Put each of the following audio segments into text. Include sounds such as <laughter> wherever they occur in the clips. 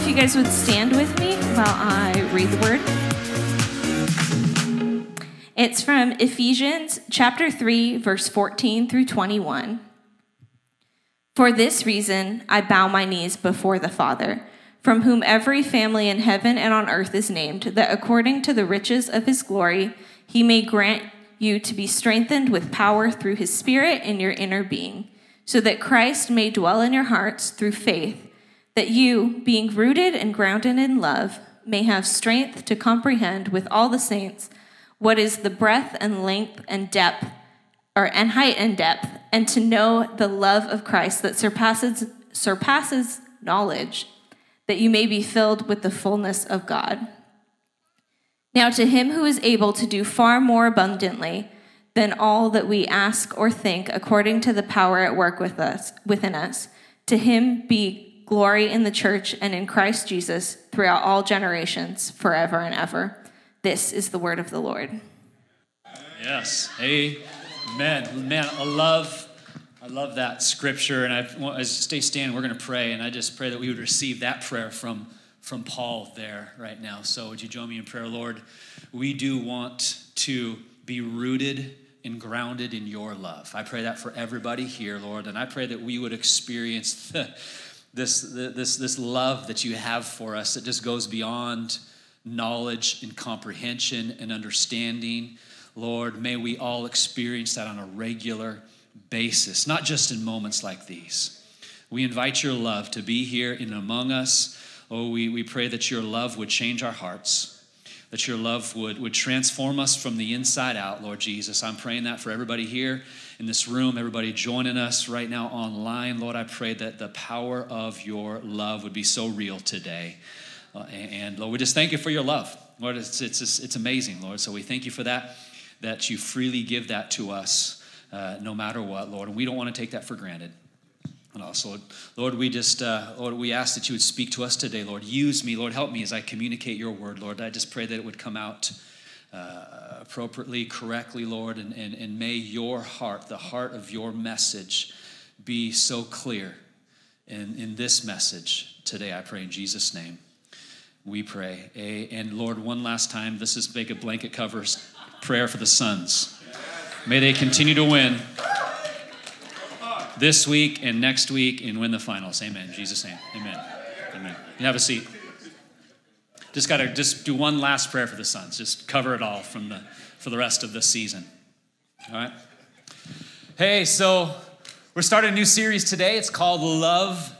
if you guys would stand with me while I read the word. It's from Ephesians chapter 3, verse 14 through 21. For this reason, I bow my knees before the Father, from whom every family in heaven and on earth is named, that according to the riches of his glory, he may grant you to be strengthened with power through his Spirit in your inner being, so that Christ may dwell in your hearts through faith, that you, being rooted and grounded in love, may have strength to comprehend with all the saints what is the breadth and length and depth or and height and depth, and to know the love of Christ that surpasses surpasses knowledge, that you may be filled with the fullness of God. Now to him who is able to do far more abundantly than all that we ask or think according to the power at work with us within us, to him be glory in the church and in Christ Jesus throughout all generations, forever and ever. This is the word of the Lord. Yes. Amen. Man, I love I love that scripture and I want as stay standing we're going to pray and I just pray that we would receive that prayer from from Paul there right now. So would you join me in prayer, Lord? We do want to be rooted and grounded in your love. I pray that for everybody here, Lord, and I pray that we would experience the, this, this, this love that you have for us that just goes beyond knowledge and comprehension and understanding. Lord, may we all experience that on a regular basis, not just in moments like these. We invite your love to be here and among us. Oh, we, we pray that your love would change our hearts, that your love would, would transform us from the inside out, Lord Jesus. I'm praying that for everybody here in this room, everybody joining us right now online. Lord, I pray that the power of your love would be so real today. Uh, and Lord, we just thank you for your love. Lord, it's, it's, it's amazing, Lord. So we thank you for that, that you freely give that to us uh, no matter what, Lord. And we don't want to take that for granted. And also, Lord, we just, uh, Lord, we ask that you would speak to us today, Lord. Use me, Lord. Help me as I communicate your word, Lord. I just pray that it would come out uh, appropriately, correctly, Lord. And, and, and may your heart, the heart of your message, be so clear in, in this message today. I pray in Jesus' name we pray. And Lord, one last time, this is make a blanket covers prayer for the Suns. May they continue to win this week and next week and win the finals. Amen. Jesus' name. Amen. Amen. You have a seat. Just gotta just do one last prayer for the Suns. Just cover it all from the for the rest of the season. All right. Hey, so we're starting a new series today. It's called Love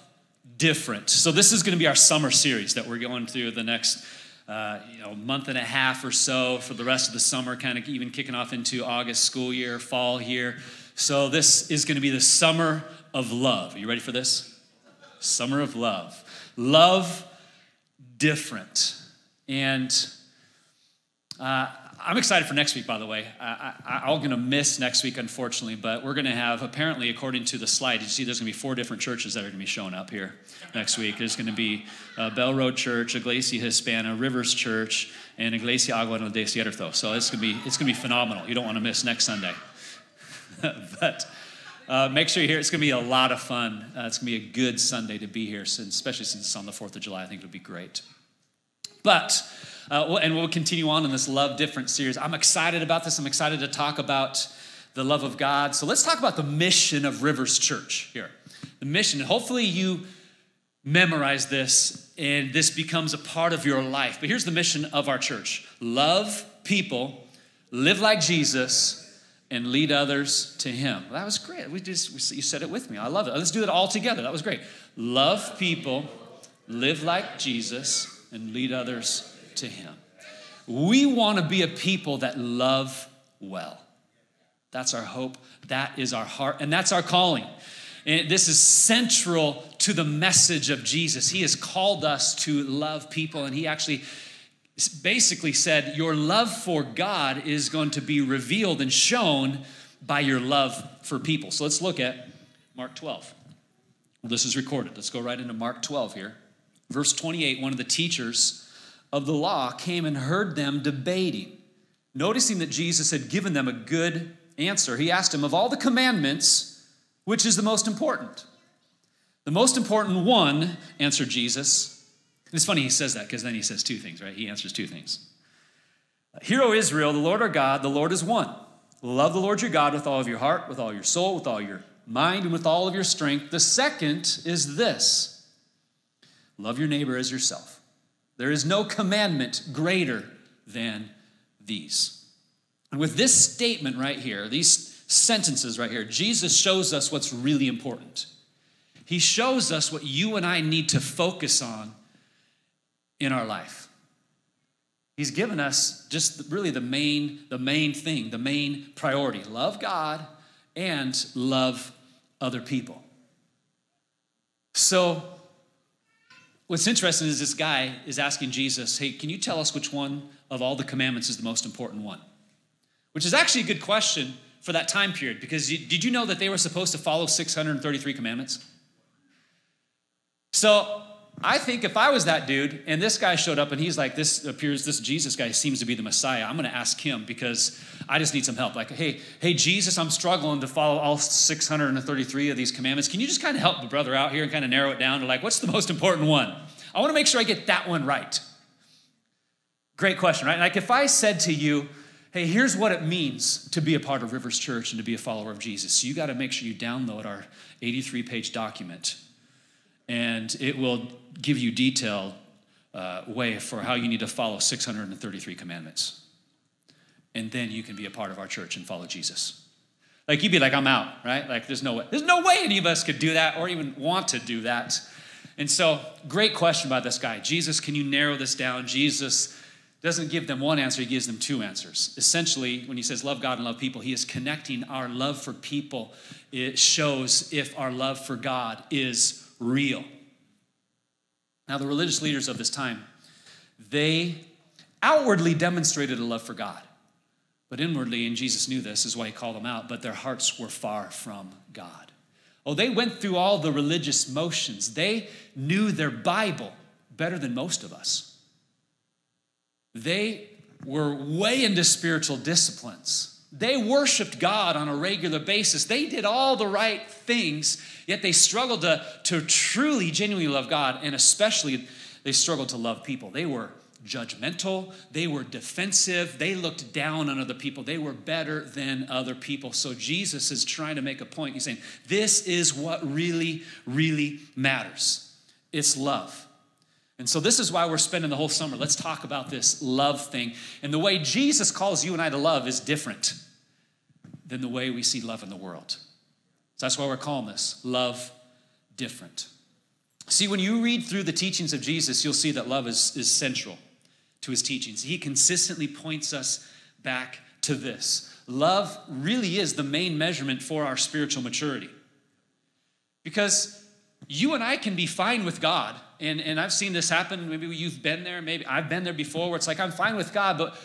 different. So this is going to be our summer series that we're going through the next uh, you know month and a half or so for the rest of the summer, kind of even kicking off into August school year, fall here. So this is going to be the summer of love. Are you ready for this? Summer of love. Love different. And uh, I'm excited for next week, by the way. I, am going to miss next week, unfortunately, but we're going to have, apparently, according to the slide, you see there's going to be four different churches that are going to be showing up here next week. There's going to be uh, Bell Road Church, Iglesia Hispana, Rivers Church, and Iglesia Agua del Desierto. So it's going to be, it's going to be phenomenal. You don't want to miss next Sunday. <laughs> but uh, make sure you're here. It's going to be a lot of fun. Uh, it's going to be a good Sunday to be here, since, especially since it's on the 4th of July. I think it'll be great. But uh, and we'll continue on in this Love Different series. I'm excited about this. I'm excited to talk about the love of God. So let's talk about the mission of Rivers Church here. The mission. Hopefully, you memorize this and this becomes a part of your life. But here's the mission of our church love people, live like Jesus, and lead others to Him. That was great. We just, you said it with me. I love it. Let's do it all together. That was great. Love people, live like Jesus, and lead others to Him. We want to be a people that love well. That's our hope. That is our heart. And that's our calling. And this is central to the message of Jesus. He has called us to love people, and He actually basically said, Your love for God is going to be revealed and shown by your love for people. So let's look at Mark 12. Well, This is recorded. Let's go right into Mark 12 here. Verse 28 one of the teachers of the law came and heard them debating. Noticing that Jesus had given them a good answer, he asked him, Of all the commandments, which is the most important? The most important one, answered Jesus. It's funny he says that because then he says two things, right? He answers two things. Hear, O Israel, the Lord our God, the Lord is one. Love the Lord your God with all of your heart, with all your soul, with all your mind, and with all of your strength. The second is this love your neighbor as yourself. There is no commandment greater than these. And with this statement right here, these sentences right here, Jesus shows us what's really important. He shows us what you and I need to focus on in our life. He's given us just really the main, the main thing, the main priority. Love God and love other people. So, what's interesting is this guy is asking Jesus, Hey, can you tell us which one of all the commandments is the most important one? Which is actually a good question for that time period because you, did you know that they were supposed to follow 633 commandments? So, I think if I was that dude and this guy showed up and he's like, this appears, this Jesus guy seems to be the Messiah, I'm gonna ask him because I just need some help. Like, hey, hey, Jesus, I'm struggling to follow all 633 of these commandments. Can you just kind of help the brother out here and kind of narrow it down to like, what's the most important one? I wanna make sure I get that one right. Great question, right? Like, if I said to you, hey, here's what it means to be a part of Rivers Church and to be a follower of Jesus, so you gotta make sure you download our 83 page document and it will give you detailed uh, way for how you need to follow 633 commandments. And then you can be a part of our church and follow Jesus. Like you'd be like, I'm out, right? Like there's no way. There's no way any of us could do that or even want to do that. And so, great question by this guy. Jesus, can you narrow this down? Jesus doesn't give them one answer, he gives them two answers. Essentially, when he says love God and love people, he is connecting our love for people. It shows if our love for God is real. Now, the religious leaders of this time, they outwardly demonstrated a love for God. But inwardly, and Jesus knew this, is why he called them out, but their hearts were far from God. Oh, they went through all the religious motions. They knew their Bible better than most of us. They were way into spiritual disciplines. They worshiped God on a regular basis. They did all the right things, yet they struggled to, to truly, genuinely love God, and especially they struggled to love people. They were judgmental, they were defensive, they looked down on other people, they were better than other people. So Jesus is trying to make a point. He's saying, This is what really, really matters it's love. And so, this is why we're spending the whole summer. Let's talk about this love thing. And the way Jesus calls you and I to love is different than the way we see love in the world. So, that's why we're calling this Love Different. See, when you read through the teachings of Jesus, you'll see that love is, is central to his teachings. He consistently points us back to this. Love really is the main measurement for our spiritual maturity. Because you and I can be fine with God. And, and I've seen this happen. Maybe you've been there. Maybe I've been there before where it's like, I'm fine with God, but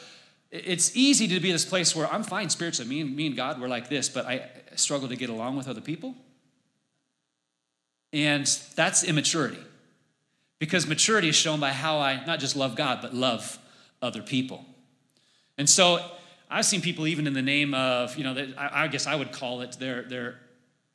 it's easy to be this place where I'm fine spiritually. Me and, me and God, we're like this, but I struggle to get along with other people. And that's immaturity. Because maturity is shown by how I not just love God, but love other people. And so I've seen people, even in the name of, you know, I guess I would call it their, their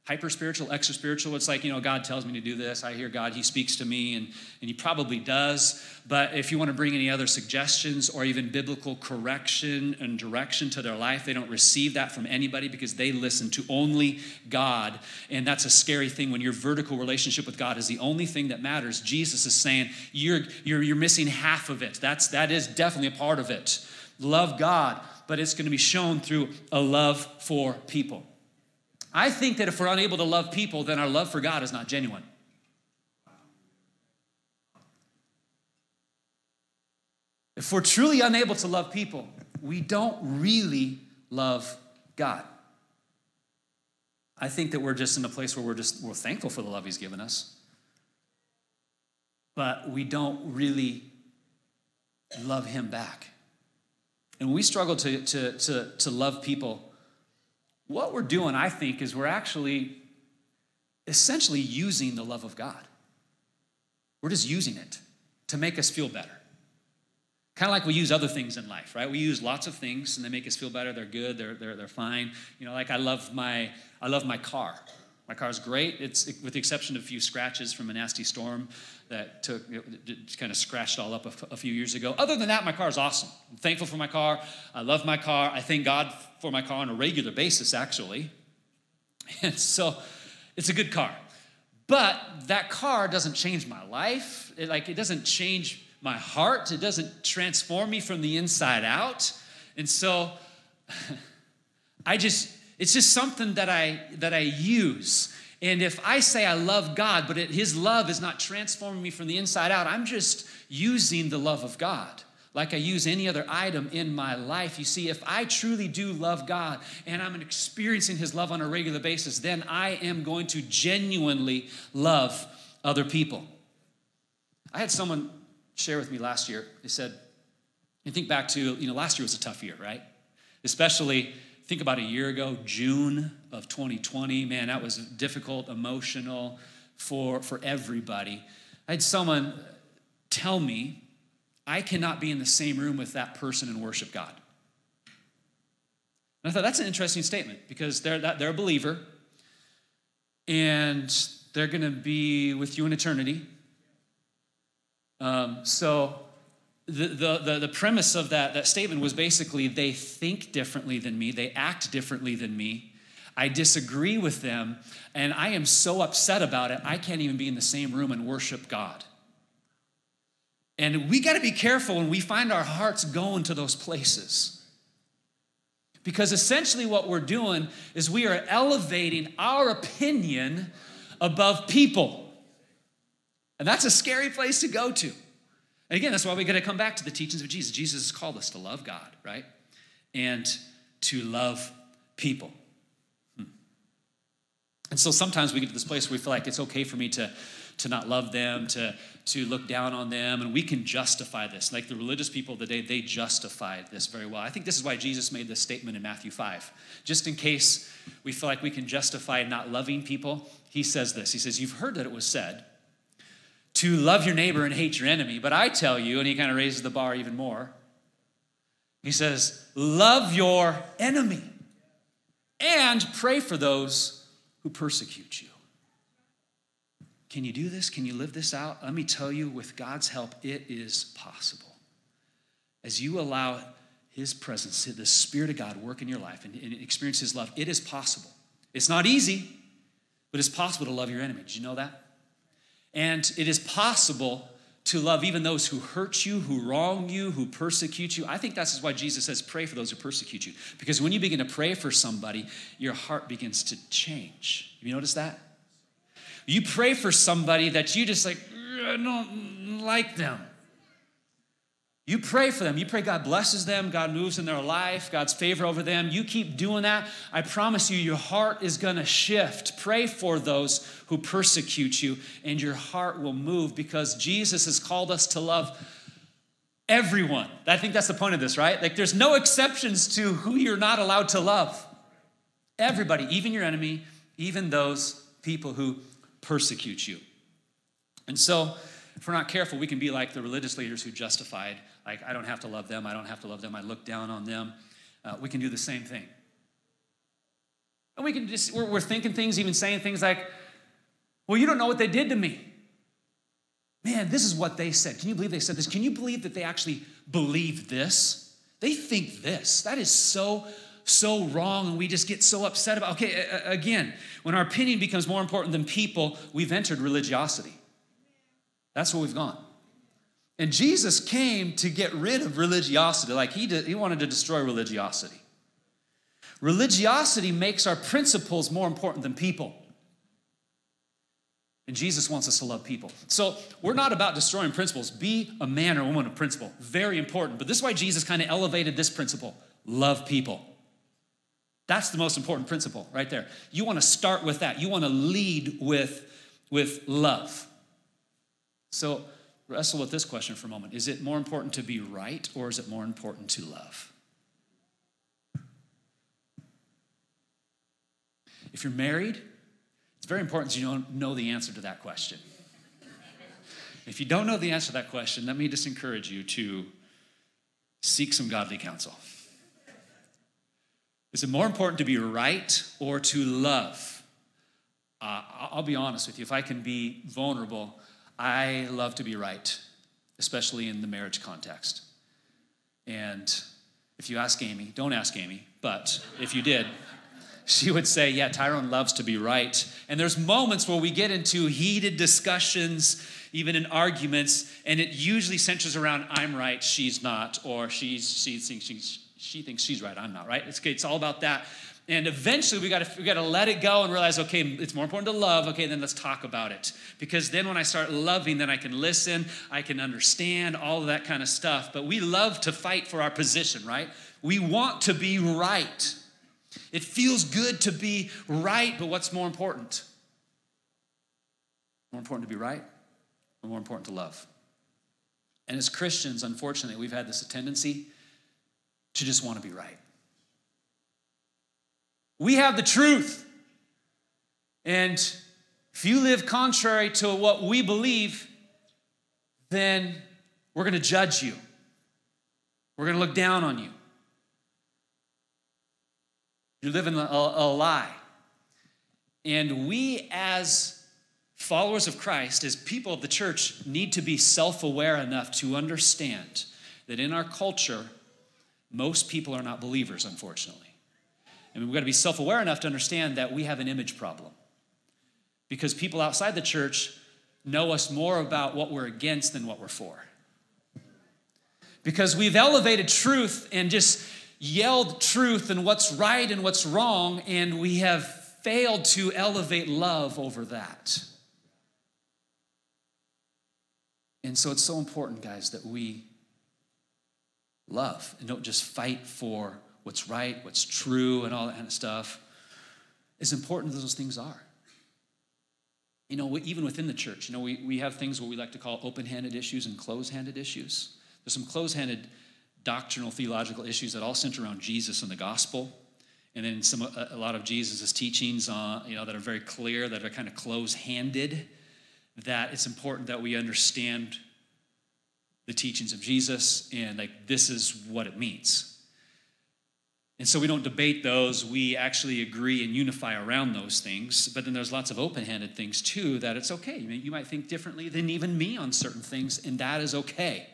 hyper spiritual, extra spiritual. It's like, you know, God tells me to do this. I hear God, He speaks to me, and, and He probably does. But if you want to bring any other suggestions or even biblical correction and direction to their life, they don't receive that from anybody because they listen to only God. And that's a scary thing when your vertical relationship with God is the only thing that matters. Jesus is saying, you're, you're, you're missing half of it. That's, that is definitely a part of it. Love God, but it's going to be shown through a love for people. I think that if we're unable to love people, then our love for God is not genuine. If we're truly unable to love people, we don't really love God. I think that we're just in a place where we're just we're thankful for the love he's given us. But we don't really love him back. And we struggle to, to, to, to love people, what we're doing, I think, is we're actually essentially using the love of God. We're just using it to make us feel better. Kind of like we use other things in life, right? We use lots of things and they make us feel better. They're good. They're, they're, they're fine. You know, like I love my I love my car. My car's great. It's with the exception of a few scratches from a nasty storm that took kind of scratched all up a, a few years ago. Other than that, my car is awesome. I'm thankful for my car. I love my car. I thank God for my car on a regular basis, actually. <laughs> And so, it's a good car. But that car doesn't change my life. It, like it doesn't change my heart. It doesn't transform me from the inside out. And so, <laughs> I just it's just something that I that I use. And if I say I love God, but it, His love is not transforming me from the inside out, I'm just using the love of God like I use any other item in my life. You see, if I truly do love God and I'm experiencing His love on a regular basis, then I am going to genuinely love other people. I had someone share with me last year. They said, you think back to, you know, last year was a tough year, right? Especially think about a year ago, June of 2020. Man, that was difficult, emotional for, for everybody. I had someone tell me, I cannot be in the same room with that person and worship God. And I thought that's an interesting statement because they're, that, they're a believer and they're going to be with you in eternity. Um, so the, the, the, premise of that, that statement was basically they think differently than me, they act differently than me. I disagree with them, and I am so upset about it, I can't even be in the same room and worship God. And we got to be careful when we find our hearts going to those places. Because essentially, what we're doing is we are elevating our opinion above people. And that's a scary place to go to. And again, that's why we got to come back to the teachings of Jesus. Jesus has called us to love God, right? And to love people. Hmm. And so sometimes we get to this place where we feel like it's okay for me to, to not love them, to, to look down on them, and we can justify this. Like the religious people of the day, they justified this very well. I think this is why Jesus made this statement in Matthew 5. Just in case we feel like we can justify not loving people, he says this He says, You've heard that it was said, to love your neighbor and hate your enemy. But I tell you, and he kind of raises the bar even more, he says, Love your enemy and pray for those who persecute you. Can you do this? Can you live this out? Let me tell you, with God's help, it is possible. As you allow His presence, the Spirit of God work in your life and, experience His love, it is possible. It's not easy, but it's possible to love your enemy. Did you know that? And it is possible to love even those who hurt you, who wrong you, who persecute you. I think that's why Jesus says, pray for those who persecute you. Because when you begin to pray for somebody, your heart begins to change. Have you noticed that? You pray for somebody that you just like, I don't like them. You pray for them. You pray God blesses them, God moves in their life, God's favor over them. You keep doing that. I promise you, your heart is going to shift. Pray for those who persecute you, and your heart will move because Jesus has called us to love everyone. I think that's the point of this, right? Like, there's no exceptions to who you're not allowed to love. Everybody, even your enemy, even those people who persecute you. And so, if we're not careful, we can be like the religious leaders who justified like, I don't have to love them, I don't have to love them, I look down on them. Uh, we can do the same thing. And we can just, we're, we're thinking things, even saying things like, well, you don't know what they did to me. Man, this is what they said. Can you believe they said this? Can you believe that they actually believe this? They think this. That is so, so wrong, and we just get so upset about. Okay, again, when our opinion becomes more important than people, we've entered religiosity. That's where we've gone. And Jesus came to get rid of religiosity. Like he, did, he wanted to destroy religiosity. Religiosity makes our principles more important than people. And Jesus wants us to love people. So we're not about destroying principles. Be a man or woman of principle. Very important. But this is why Jesus kind of elevated this principle love people. That's the most important principle right there. You want to start with that. You want to lead with, with love. So wrestle with this question for a moment. Is it more important to be right or is it more important to love? If you're married, it's very important you don't know the answer to that question. If you don't know the answer to that question, let me just encourage you to seek some godly counsel. Is it more important to be right or to love? Uh, I'll be honest with you. If I can be vulnerable, I love to be right, especially in the marriage context. And if you ask Amy, don't ask Amy, but if you did, <laughs> she would say, Yeah, Tyrone loves to be right. And there's moments where we get into heated discussions, even in arguments, and it usually centers around I'm right, she's not, or she's, she thinks she's, she thinks she's right, I'm not right. It's, it's all about that. And eventually we gotta, we gotta let it go and realize, okay, it's more important to love. Okay, then let's talk about it. Because then when I start loving, then I can listen, I can understand, all of that kind of stuff. But we love to fight for our position, right? We want to be right. It feels good to be right, but what's more important? More important to be right or more important to love? And as Christians, unfortunately, we've had this tendency to just want to be right. We have the truth. And if you live contrary to what we believe, then we're going to judge you. We're going to look down on you. You're living a, a lie. And we, as followers of Christ, as people of the church, need to be self aware enough to understand that in our culture, most people are not believers, unfortunately. And we've got to be self aware enough to understand that we have an image problem. Because people outside the church know us more about what we're against than what we're for. Because we've elevated truth and just yelled truth and what's right and what's wrong, and we have failed to elevate love over that. And so it's so important, guys, that we love and don't just fight for what's right, what's true, and all that kind of stuff. As important as those things are. You know, even within the church, you know, we, we have things what we like to call open handed issues and close handed issues. There's some close handed doctrinal theological issues that all center around Jesus and the gospel. And then some a, lot of Jesus' teachings, uh, you know, that are very clear, that are kind of close-handed. That it's important that we understand the teachings of Jesus and like this is what it means. And so we don't debate those. We actually agree and unify around those things. But then there's lots of open-handed things too that it's okay. You might think differently than even me on certain things, and that is okay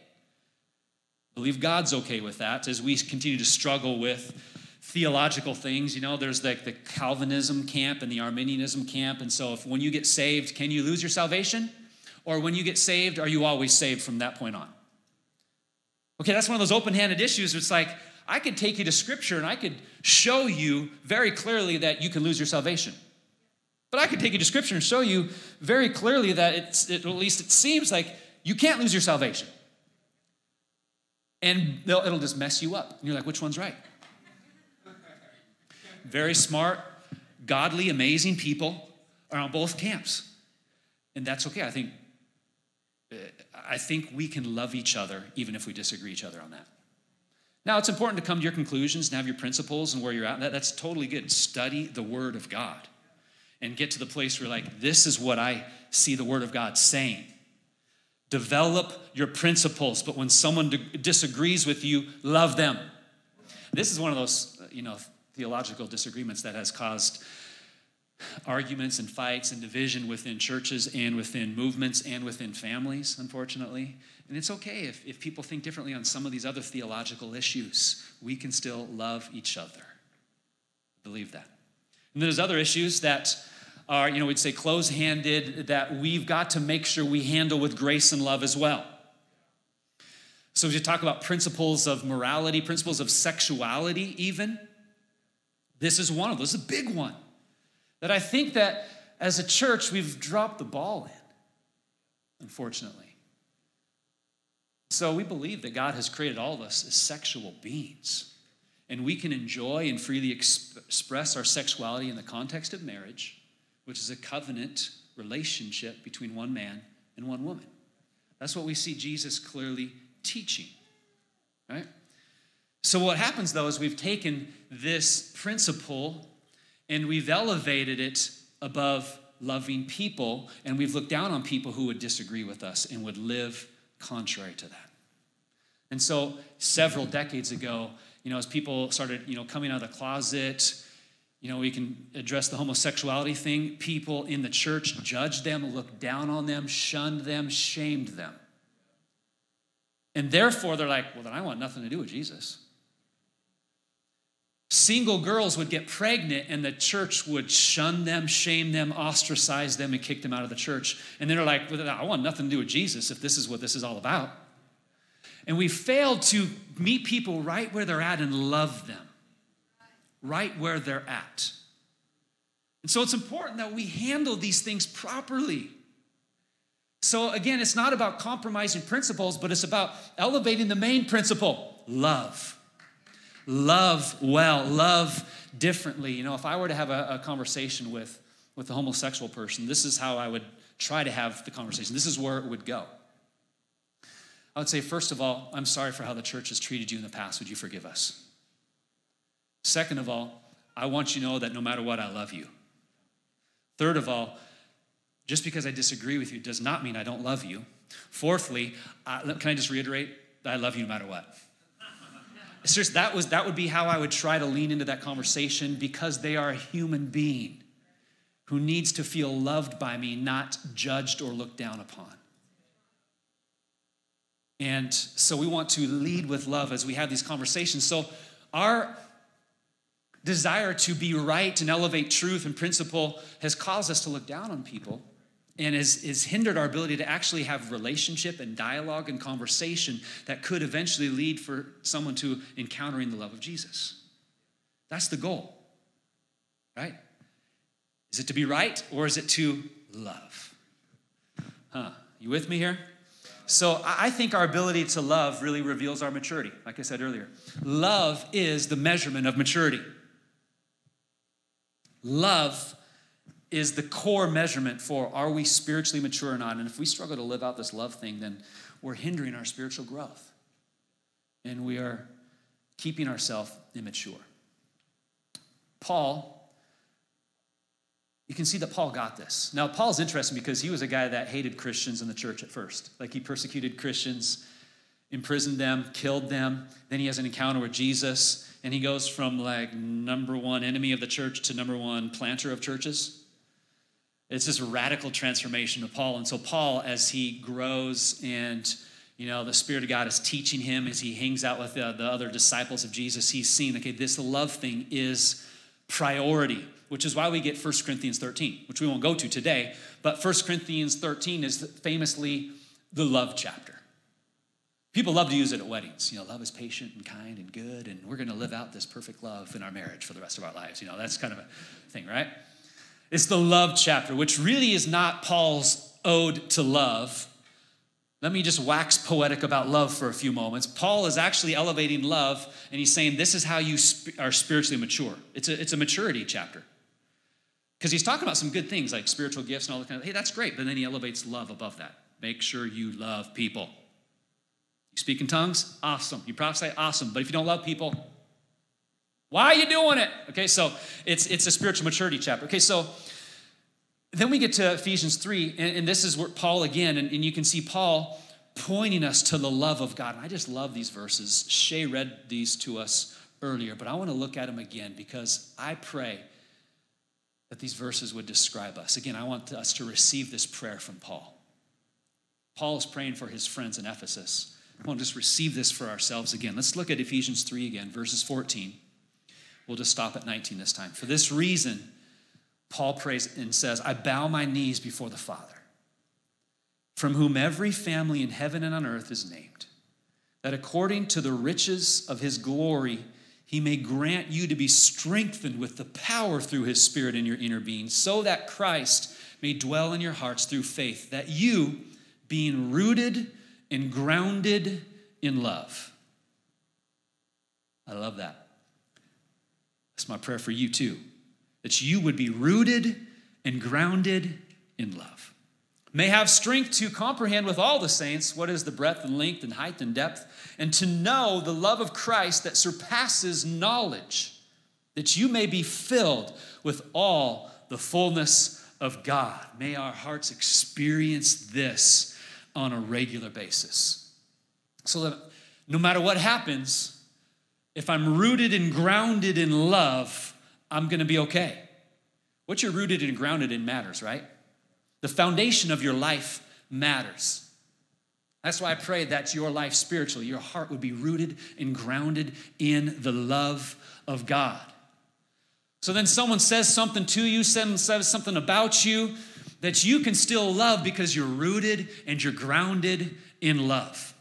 believe God's okay with that as we continue to struggle with theological things. You know, there's like the Calvinism camp and the Arminianism camp. And so, if when you get saved, can you lose your salvation? Or when you get saved, are you always saved from that point on? Okay, that's one of those open handed issues. It's like, I could take you to scripture and I could show you very clearly that you can lose your salvation. But I could take you to scripture and show you very clearly that it's, it, at least it seems like you can't lose your salvation and it'll just mess you up. And you're like, which one's right? Very smart, godly, amazing people are on both camps. And that's okay. I think, uh, I think we can love each other even if we disagree each other on that. Now, it's important to come to your conclusions and have your principles and where you're at. That, that's totally good. Study the Word of God and get to the place where, like, this is what I see the Word of God saying. Develop your principles, but when someone disagrees with you, love them. This is one of those, uh, you know, theological disagreements that has caused arguments and fights and division within churches and within movements and within families, unfortunately. And it's okay if, if people think differently on some of these other theological issues. We can still love each other. Believe that. And there's other issues that are, you know, we'd say close handed that we've got to make sure we handle with grace and love as well. So, as you talk about principles of morality, principles of sexuality, even, this is one of those, a big one that I think that as a church we've dropped the ball in, unfortunately. So, we believe that God has created all of us as sexual beings. and we can enjoy and freely exp- express our sexuality in the context of marriage, which is a covenant relationship between one man and one woman. That's what we see Jesus clearly teaching, right? So, what happens though is we've taken this principle and we've elevated it above loving people, and we've looked down on people who would disagree with us and would live contrary to that. And so, several decades ago, you know, as people started, you know, coming out of the closet, you know, we can address the homosexuality thing. People in the church judged them, looked down on them, shunned them, shamed them. And therefore, they're like, well, then I want nothing to do with Jesus. Single girls would get pregnant, and the church would shun them, shame them, ostracize them, and kick them out of the church. And they're like, well, I want nothing to do with Jesus if this is what this is all about. And we failed to meet people right where they're at and love them, right where they're at. And so it's important that we handle these things properly. So again, it's not about compromising principles, but it's about elevating the main principle love love well, love differently. You know, if I were to have a, a conversation with, with a homosexual person, this is how I would try to have the conversation. This is where it would go. I would say, first of all, I'm sorry for how the church has treated you in the past. Would you forgive us? Second of all, I want you to know that no matter what, I love you. Third of all, just because I disagree with you does not mean I don't love you. Fourthly, uh, can I just reiterate that I love you no matter what? Seriously, that, was, that would be how I would try to lean into that conversation because they are a human being who needs to feel loved by me, not judged or looked down upon. And so we want to lead with love as we have these conversations. So, our desire to be right and elevate truth and principle has caused us to look down on people and has, has hindered our ability to actually have relationship and dialogue and conversation that could eventually lead for someone to encountering the love of Jesus. That's the goal, right? Is it to be right or is it to love? Huh? You with me here? So I think our ability to love really reveals our maturity, like I said earlier. Love is the measurement of maturity. Love is the core measurement for are we spiritually mature or not. And if we struggle to live out this love thing, then we're hindering our spiritual growth. And we are keeping ourselves immature. Paul, you can see that Paul got this. Now, Paul's interesting because he was a guy that hated Christians in the church at first. Like he persecuted Christians, imprisoned them, killed them. Then he has an encounter with Jesus, and he goes from like number one enemy of the church to number one planter of churches. It's this radical transformation of Paul. And so, Paul, as he grows and you know, the Spirit of God is teaching him as he hangs out with the, the other disciples of Jesus. He's seeing, okay, this love thing is priority, which is why we get 1 Corinthians 13, which we won't go to today. But 1 Corinthians 13 is famously the love chapter. People love to use it at weddings. You know, love is patient and kind and good, and we're going to live out this perfect love in our marriage for the rest of our lives. You know, that's kind of a thing, right? It's the love chapter, which really is not Paul's ode to love. Let me just wax poetic about love for a few moments. Paul is actually elevating love, and he's saying this is how you sp- are spiritually mature. It's a, it's a maturity chapter. Because he's talking about some good things like spiritual gifts and all that kind of, hey, that's great. But then he elevates love above that. Make sure you love people. You speak in tongues? Awesome. You prophesy? Awesome. But if you don't love people, why are you doing it? Okay, so it's it's a spiritual maturity chapter. Okay, so then we get to Ephesians 3, and, and this is where Paul again, and, and, you can see Paul pointing us to the love of God. And I just love these verses. Shay read these to us earlier, but I want to look at them again because I pray that these verses would describe us. Again, I want us to receive this prayer from Paul. Paul is praying for his friends in Ephesus. I want to just receive this for ourselves again. Let's look at Ephesians 3 again, verses 14. We'll just stop at 19 this time. For this reason, Paul prays and says, I bow my knees before the Father, from whom every family in heaven and on earth is named, that according to the riches of his glory, he may grant you to be strengthened with the power through his Spirit in your inner being, so that Christ may dwell in your hearts through faith, that you, being rooted and grounded in love. I love that That's my prayer for you too, that you would be rooted and grounded in love. May have strength to comprehend with all the saints what is the breadth and length and height and depth, and to know the love of Christ that surpasses knowledge, that you may be filled with all the fullness of God. May our hearts experience this on a regular basis. So that no matter what happens, if I'm rooted and grounded in love, I'm gonna be okay. What you're rooted and grounded in matters, right? The foundation of your life matters. That's why I pray that your life spiritually, your heart would be rooted and grounded in the love of God. So then someone says something to you, someone says something about you that you can still love because you're rooted and you're grounded in love.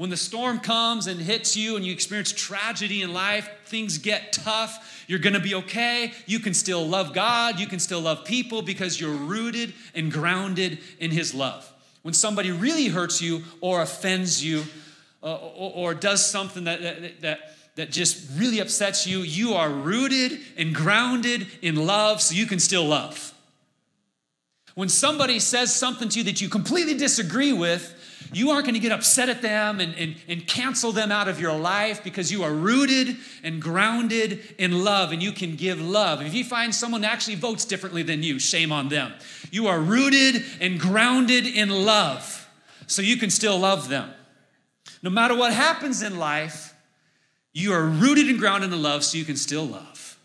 When the storm comes and hits you and you experience tragedy in life, things get tough, you're gonna be okay. You can still love God, you can still love people because you're rooted and grounded in His love. When somebody really hurts you or offends you uh, or, or, does something that, that, that, that just really upsets you, you are rooted and grounded in love so you can still love. When somebody says something to you that you completely disagree with, you aren't going to get upset at them and, and, and cancel them out of your life because you are rooted and grounded in love and you can give love. If you find someone that actually votes differently than you, shame on them. You are rooted and grounded in love so you can still love them. No matter what happens in life, you are rooted and grounded in love so you can still love.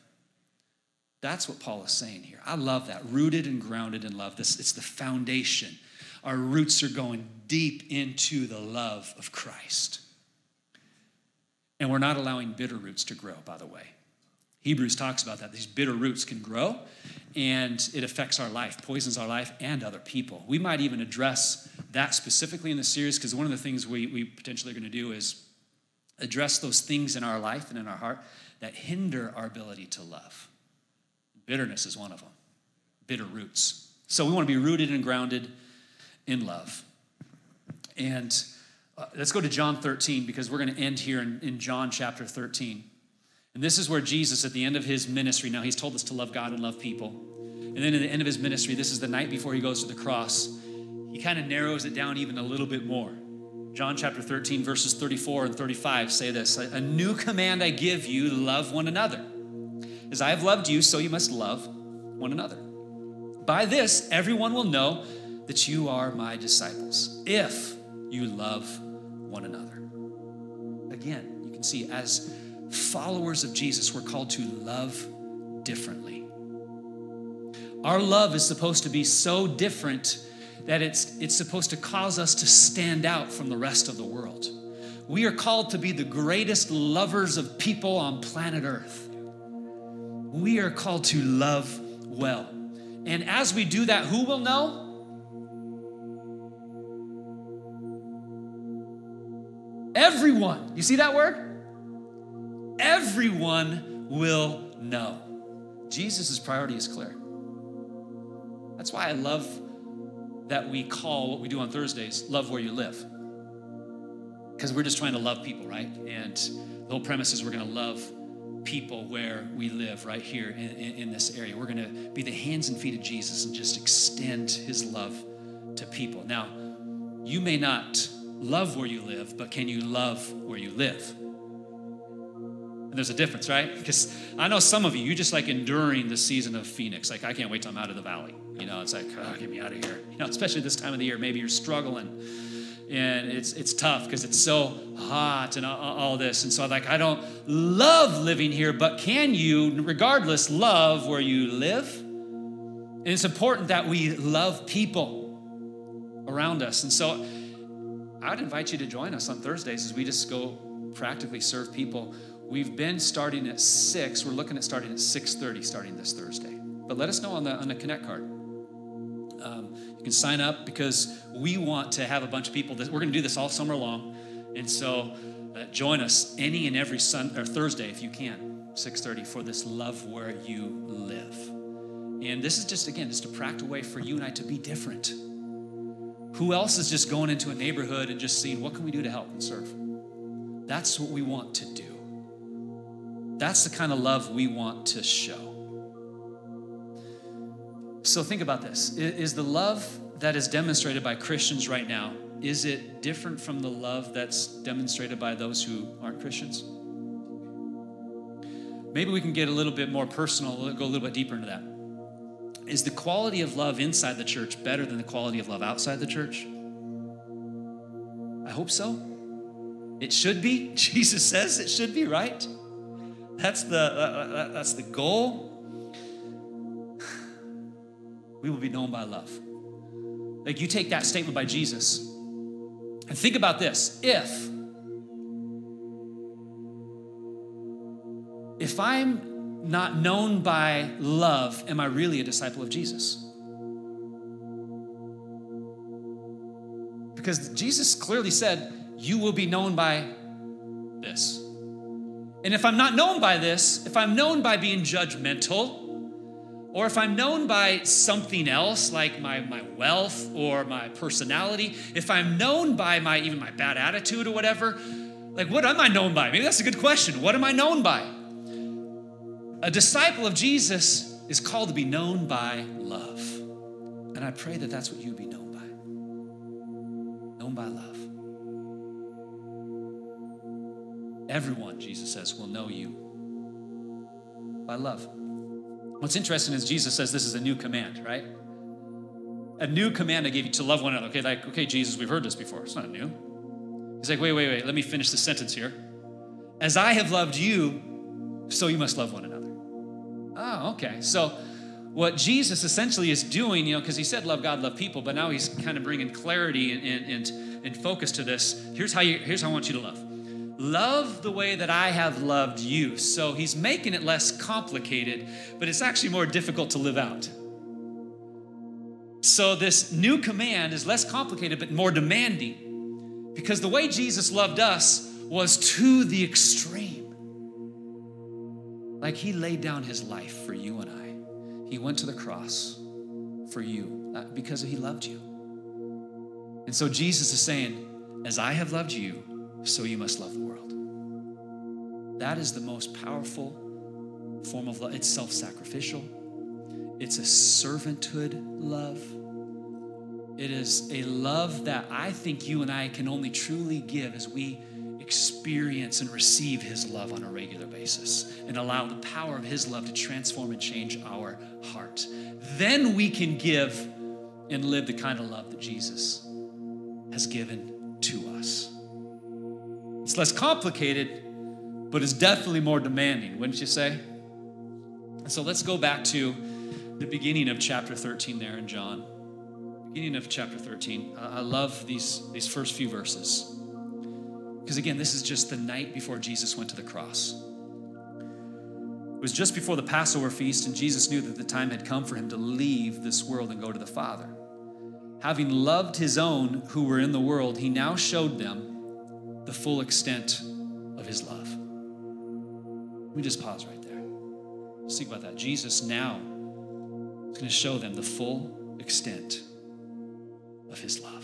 That's what Paul is saying here. I love that. Rooted and grounded in love. This it's the foundation our roots are going deep into the love of Christ. And we're not allowing bitter roots to grow, by the way. Hebrews talks about that. These bitter roots can grow and it affects our life, poisons our life and other people. We might even address that specifically in the series because one of the things we, we potentially are going to do is address those things in our life and in our heart that hinder our ability to love. Bitterness is one of them, bitter roots. So we want to be rooted and grounded in love. And uh, let's go to John 13 because we're going to end here in, in John chapter 13. And this is where Jesus, at the end of his ministry, now he's told us to love God and love people. And then at the end of his ministry, this is the night before he goes to the cross, he kind of narrows it down even a little bit more. John chapter 13, verses 34 and 35 say this A new command I give you love one another. As I have loved you, so you must love one another. By this, everyone will know that you are my disciples if you love one another. Again, you can see as followers of Jesus, we're called to love differently. Our love is supposed to be so different that it's, it's supposed to cause us to stand out from the rest of the world. We are called to be the greatest lovers of people on planet Earth. We are called to love well. And as we do that, who will know? Everyone. You see that word? Everyone will know. Jesus' priority is clear. That's why I love that we call what we do on Thursdays love where you live. Because we're just trying to love people, right? And the whole premise is we're going to love people where we live, right here in, in, in this area. We're going to be the hands and feet of Jesus and just extend his love to people. Now, you may not love where you live, but can you love where you live? And there's a difference, right? Because I know some of you, you just like enduring the season of Phoenix. Like, I can't wait till I'm out of the valley. You know, it's like, oh, get me out of here. You know, especially this time of the year, maybe you're struggling and it's it's tough because it's so hot and all, all, this and so like i don't love living here but can you regardless love where you live and it's important that we love people around us and so I would invite you to join us on Thursdays as we just go practically serve people. We've been starting at six. We're looking at starting at six thirty, starting this Thursday. But let us know on the on the Connect card. Um, you can sign up because we want to have a bunch of people. That, we're going to do this all summer long, and so uh, join us any and every Sun or Thursday if you can, six thirty for this love where you live. And this is just again just a practical way for you and I to be different who else is just going into a neighborhood and just seeing what can we do to help and serve? That's what we want to do. That's the kind of love we want to show. So think about this. Is the love that is demonstrated by Christians right now, is it different from the love that's demonstrated by those who aren't Christians? Maybe we can get a little bit more personal, go a little bit deeper into that. Is the quality of love inside the church better than the quality of love outside the church? I hope so. It should be. <laughs> Jesus says it should be, right? That's the, uh, that's the goal. <sighs> We will be known by love. Like you take that statement by Jesus and think about this. If if I'm not known by love, am I really a disciple of Jesus? Because Jesus clearly said, You will be known by this. And if I'm not known by this, if I'm known by being judgmental, or if I'm known by something else like my, my wealth or my personality, if I'm known by my even my bad attitude or whatever, like what am I known by? Maybe that's a good question. What am I known by? A disciple of Jesus is called to be known by love. And I pray that that's what you be known by. Known by love. Everyone, Jesus says, will know you by love. What's interesting is Jesus says this is a new command, right? A new command I gave you to love one another. Okay, like, okay, Jesus, we've heard this before. It's not new. He's like, wait, wait, wait, let me finish the sentence here. As I have loved you, so you must love one another. Oh, okay. So what Jesus essentially is doing, you know, because he said love God, love people, but now he's kind of bringing clarity and, and, and, focus to this. Here's how you, here's how I want you to love. Love the way that I have loved you. So he's making it less complicated, but it's actually more difficult to live out. So this new command is less complicated, but more demanding. Because the way Jesus loved us was to the extreme. Like he laid down his life for you and I. He went to the cross for you uh, because he loved you. And so Jesus is saying, As I have loved you, so you must love the world. That is the most powerful form of love. It's self sacrificial, it's a servanthood love. It is a love that I think you and I can only truly give as we experience and receive His love on a regular basis and allow the power of His love to transform and change our heart. Then we can give and live the kind of love that Jesus has given to us. It's less complicated, but it's definitely more demanding, wouldn't you say? And so let's go back to the beginning of chapter 13 there in John. Beginning of chapter 13. I love these, these first few verses. Because again, this is just the night before Jesus went to the cross. It was just before the Passover feast, and Jesus knew that the time had come for him to leave this world and go to the Father. Having loved his own who were in the world, he now showed them the full extent of his love. Let me just pause right there. Let's think about that. Jesus now is going to show them the full extent of his love.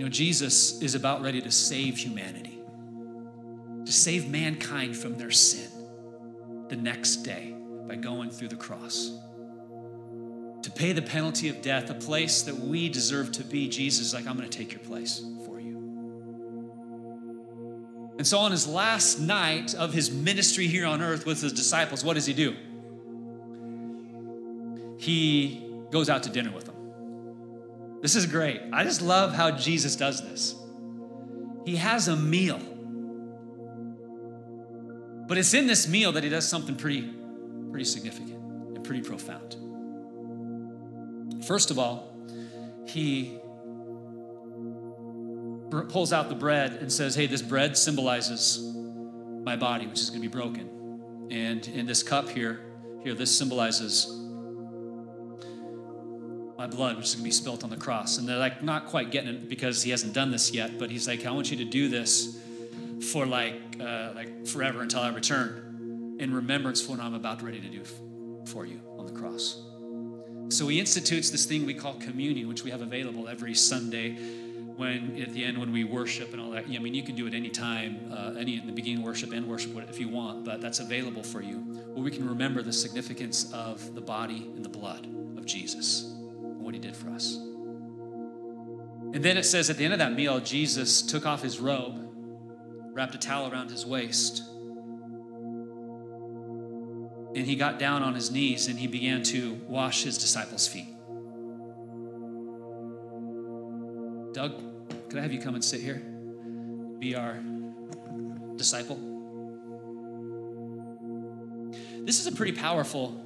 You know, Jesus is about ready to save humanity, to save mankind from their sin the next day by going through the cross to pay the penalty of death, a place that we deserve to be. Jesus like, I'm going to take your place for you. And so, on his last night of his ministry here on earth with his disciples, what does he do? He goes out to dinner with them. This is great. I just love how Jesus does this. He has a meal. But it's in this meal that he does something pretty, pretty significant and pretty profound. First of all, he pulls out the bread and says, Hey, this bread symbolizes my body, which is going to be broken. And in this cup here, here, this symbolizes my blood, which is going to be spilt on the cross. And they're like, not quite getting it because he hasn't done this yet, but he's like, I want you to do this for like, uh, like forever until I return in remembrance for what I'm about ready to do for you on the cross. So he institutes this thing we call communion, which we have available every Sunday when at the end when we worship and all that. I mean, you can do it anytime, uh, any in the beginning worship and worship if you want, but that's available for you. Where we can remember the significance of the body and the blood of Jesus and what he did for us. And then it says at the end of that meal, Jesus took off his robe, wrapped a towel around his waist, and he got down on his knees and he began to wash his disciples' feet. Doug, could I have you come and sit here? Be our disciple. This is a pretty powerful,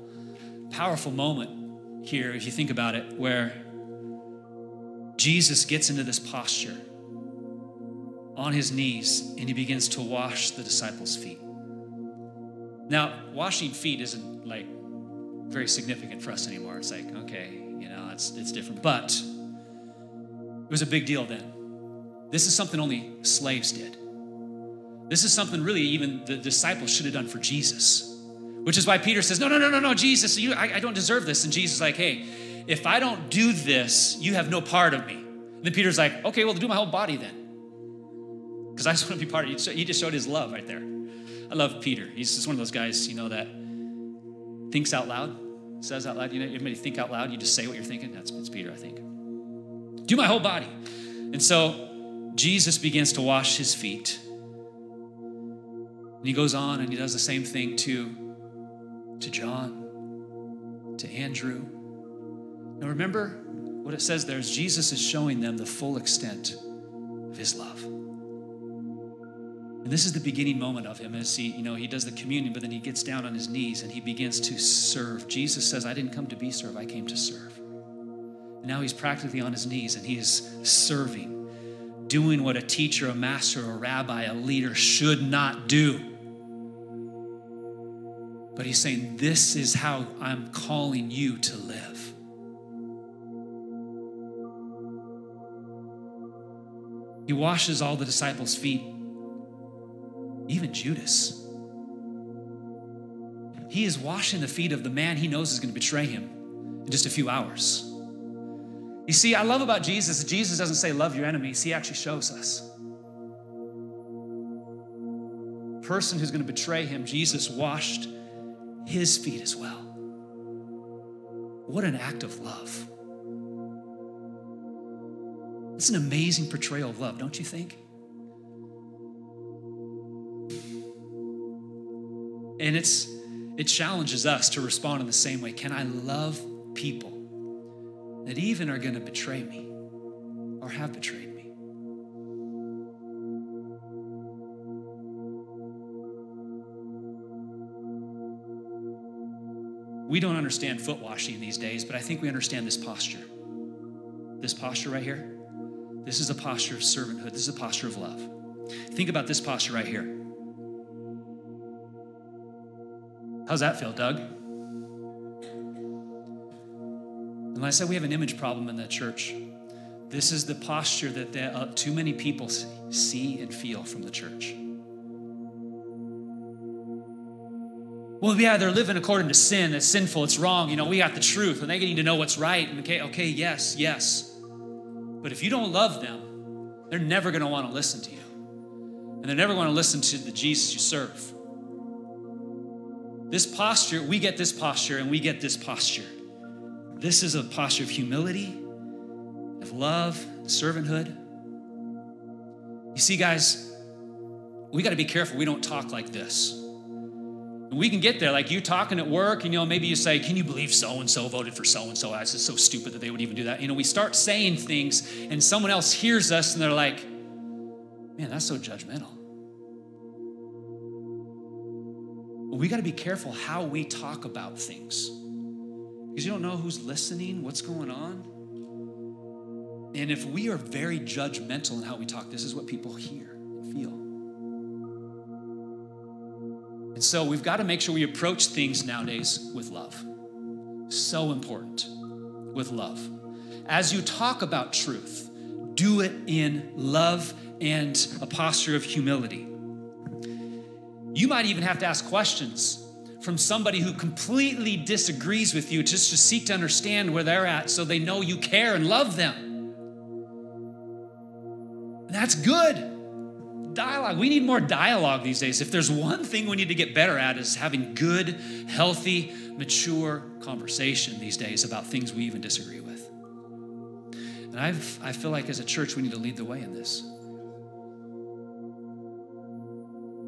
powerful moment here, if you think about it, where Jesus gets into this posture on his knees and he begins to wash the disciples' feet. Now, washing feet isn't like very significant for us anymore. It's like, okay, you know, it's, it's different. But it was a big deal then. This is something only slaves did. This is something really even the disciples should have done for Jesus. Which is why Peter says, No, no, no, no, no, Jesus, you, I, I don't deserve this. And Jesus is like, Hey, if I don't do this, you have no part of me. And then Peter's like, Okay, well, do my whole body then. Because I just want to be part of you. He just showed his love right there. I love Peter. He's just one of those guys, you know, that thinks out loud, says out loud. You know, everybody think out loud. You just say what you're thinking. That's it's Peter, I think. Do my whole body. And so Jesus begins to wash his feet. And he goes on and he does the same thing to, to John, to Andrew. Now remember what it says there is Jesus is showing them the full extent of his love. And this is the beginning moment of him as he, you know, he does the communion, but then he gets down on his knees and he begins to serve. Jesus says, I didn't come to be served, I came to serve. And now he's practically on his knees and he is serving, doing what a teacher, a master, a rabbi, a leader should not do. But he's saying, This is how I'm calling you to live. He washes all the disciples' feet, even Judas. He is washing the feet of the man he knows is going to betray him in just a few hours. You see, I love about Jesus Jesus doesn't say, Love your enemies, he actually shows us. Person who's going to betray him, Jesus washed his feet as well. What an act of love. It's an amazing portrayal of love, don't you think? And it's it challenges us to respond in the same way. Can I love people that even are going to betray me or have betrayed me? We don't understand foot washing these days, but I think we understand this posture. This posture right here. This is a posture of servanthood. This is a posture of love. Think about this posture right here. How's that feel, Doug? And I said, we have an image problem in the church. This is the posture that uh, too many people see and feel from the church. Well, yeah, they're living according to sin. It's sinful. It's wrong. You know, we got the truth, and they need to know what's right. And okay, okay, yes, yes. But if you don't love them, they're never going to want to listen to you, and they're never going to listen to the Jesus you serve. This posture, we get this posture, and we get this posture. This is a posture of humility, of love, servanthood. You see, guys, we got to be careful we don't talk like this. We can get there, like you talking at work, and you know, maybe you say, Can you believe so and so voted for so and so? It's just so stupid that they would even do that. You know, we start saying things, and someone else hears us, and they're like, Man, that's so judgmental. But we got to be careful how we talk about things because you don't know who's listening, what's going on. And if we are very judgmental in how we talk, this is what people hear and feel. So we've got to make sure we approach things nowadays with love. So important with love. As you talk about truth, do it in love and a posture of humility. You might even have to ask questions from somebody who completely disagrees with you just to seek to understand where they're at so they know you care and love them. That's good. Dialogue. We need more dialogue these days. If there's one thing we need to get better at is having good, healthy, mature conversation these days about things we even disagree with. And I've, I feel like as a church, we need to lead the way in this.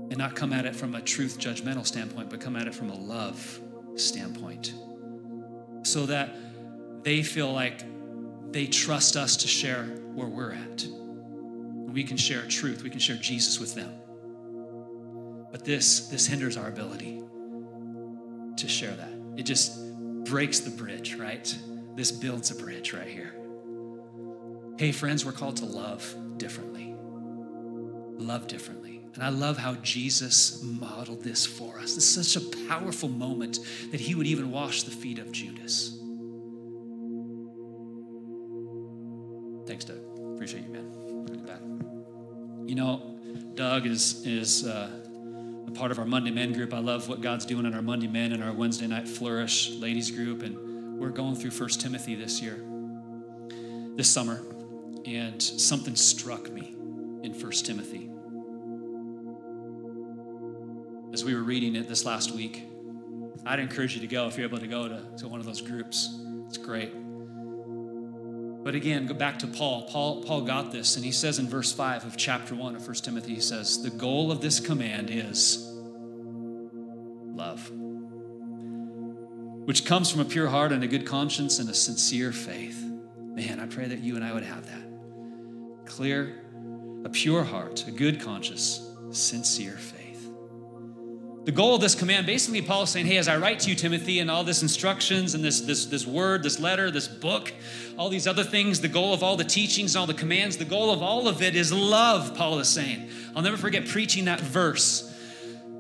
And not come at it from a truth judgmental standpoint, but come at it from a love standpoint. So that they feel like they trust us to share where we're at. We can share truth, we can share Jesus with them. But this, this hinders our ability to share that. It just breaks the bridge, right? This builds a bridge right here. Hey, friends, we're called to love differently. Love differently. And I love how Jesus modeled this for us. This is such a powerful moment that he would even wash the feet of Judas. Thanks, Doug. You know, Doug is is uh, a part of our Monday Men group. I love what God's doing in our Monday Men and our Wednesday Night Flourish ladies group, and we're going through First Timothy this year, this summer, and something struck me in First Timothy as we were reading it this last week. I'd encourage you to go if you're able to go to, to one of those groups. It's great. But again, go back to Paul. Paul. Paul got this, and he says in verse 5 of chapter 1 of 1 Timothy, he says, The goal of this command is love, which comes from a pure heart and a good conscience and a sincere faith. Man, I pray that you and I would have that. Clear, a pure heart, a good conscience, sincere faith. The goal of this command, basically, Paul is saying, hey, as I write to you, Timothy, and all this instructions and this, this, this word, this letter, this book, all these other things, the goal of all the teachings, all the commands, the goal of all of it is love, Paul is saying. I'll never forget preaching that verse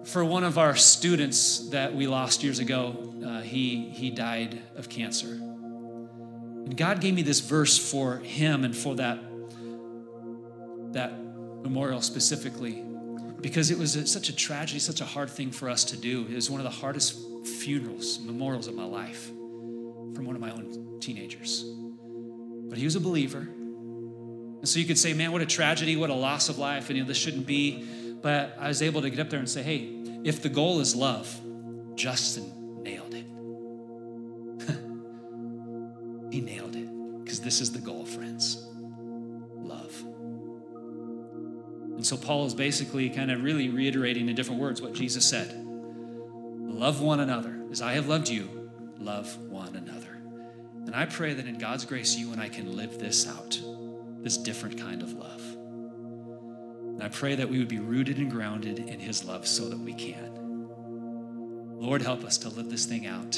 for one of our students that we lost years ago. Uh, he, he died of cancer. And God gave me this verse for him and for that, that memorial specifically because it was a, such a tragedy, such a hard thing for us to do. It was one of the hardest funerals, memorials of my life from one of my own teenagers. But he was a believer. And so you could say, man, what a tragedy, what a loss of life, and you know, this shouldn't be. But I was able to get up there and say, hey, if the goal is love, Justin nailed it. <laughs> he nailed it. Because this is the goal, friends. So Paul is basically kind of really reiterating in different words what Jesus said Love one another. As I have loved you, love one another. And I pray that in God's grace, you and I can live this out, this different kind of love. And I pray that we would be rooted and grounded in His love so that we can. Lord, help us to live this thing out.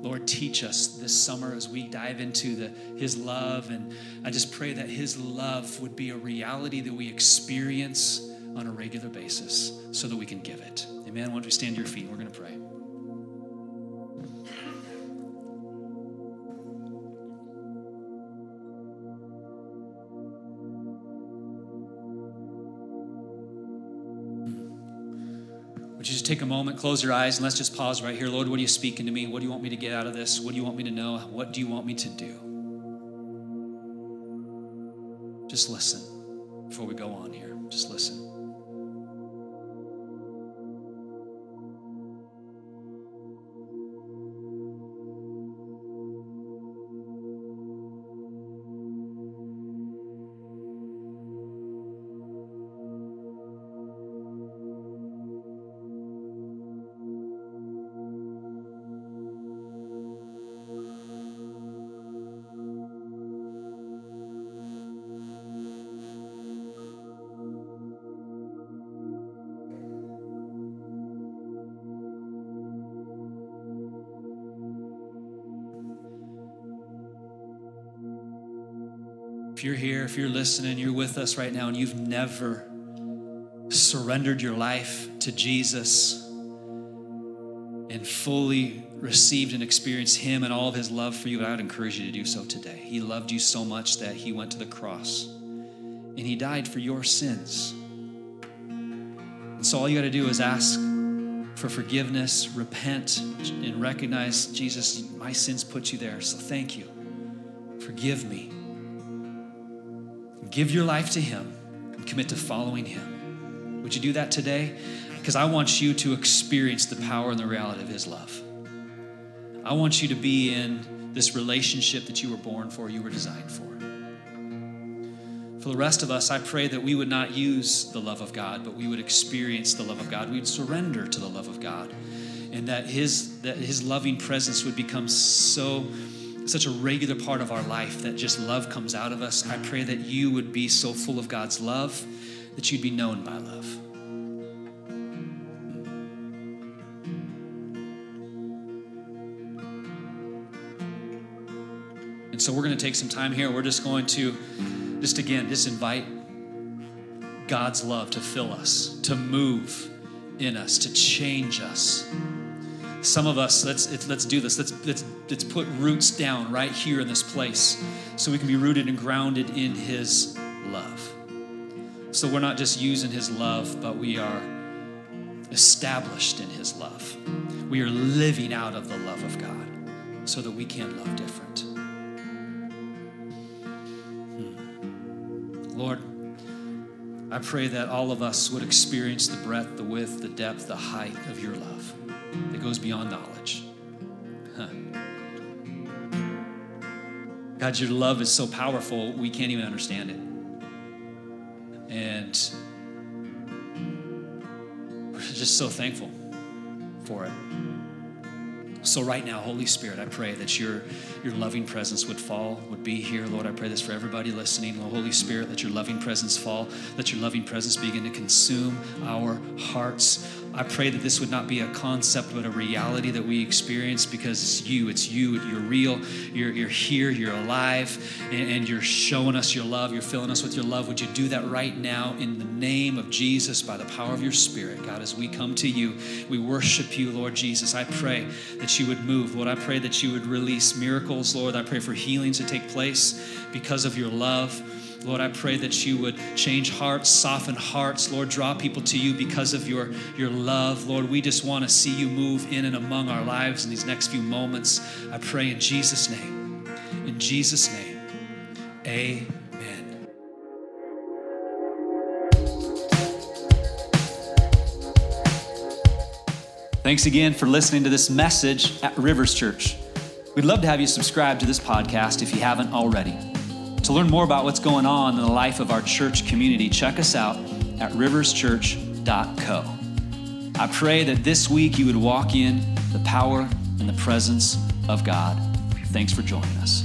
Lord, teach us this summer as we dive into the, His love. And I just pray that His love would be a reality that we experience on a regular basis so that we can give it. Amen. Why don't you stand to your feet? We're going to pray. Take a moment, close your eyes, and let's just pause right here. Lord, what are you speaking to me? What do you want me to get out of this? What do you want me to know? What do you want me to do? Just listen before we go on here. Just listen. If you're listening, you're with us right now, and you've never surrendered your life to Jesus, and fully received and experienced Him and all of His love for you, I would encourage you to do so today. He loved you so much that He went to the cross and He died for your sins. And so all you got to do is ask for forgiveness, repent, and recognize, Jesus, my sins put you there. So thank you. Forgive me. Give your life to Him and commit to following Him. Would you do that today? Because I want you to experience the power and the reality of His love. I want you to be in this relationship that you were born for, you were designed for. For the rest of us, I pray that we would not use the love of God, but we would experience the love of God. We'd surrender to the love of God. And that his, that his loving presence would become so such a regular part of our life that just love comes out of us. I pray that you would be so full of God's love that you'd be known by love. And so we're going to take some time here. We're just going to, just again, just invite God's love to fill us, to move in us, to change us. Some of us, let's let's do this. Let's let's let's put roots down right here in this place, so we can be rooted and grounded in His love. So we're not just using His love, but we are established in His love. We are living out of the love of God, so that we can love different. Hmm. Lord, I pray that all of us would experience the breadth, the width, the depth, the height of your love goes beyond knowledge. Huh. God, your love is so powerful, we can't even understand it. And we're just so thankful for it. So, right now, Holy Spirit, I pray that your, your loving presence would fall, would be here. Lord, I pray this for everybody listening. Holy Spirit, let your loving presence fall. Let your loving presence begin to consume our hearts. I pray that this would not be a concept, but a reality that we experience because it's you. It's you. You're real. You're, you're here. You're alive. And, and you're showing us your love. You're filling us with your love. Would you do that right now in the name of Jesus by the power of your Spirit? God, as we come to you, we worship you, Lord Jesus. I pray that you would move. Lord, I pray that you would release miracles. Lord, I pray for healings to take place because of your love. Lord, I pray that you would change hearts, soften hearts. Lord, draw people to you because of your, your love. Lord, we just want to see you move in and among our lives in these next few moments. I pray in Jesus' name. In Jesus' name. Amen. Thanks again for listening to this message at Rivers Church. We'd love to have you subscribe to this podcast if you haven't already. To learn more about what's going on in the life of our church community, check us out at riverschurch.co. I pray that this week you would walk in the power and the presence of God. Thanks for joining us.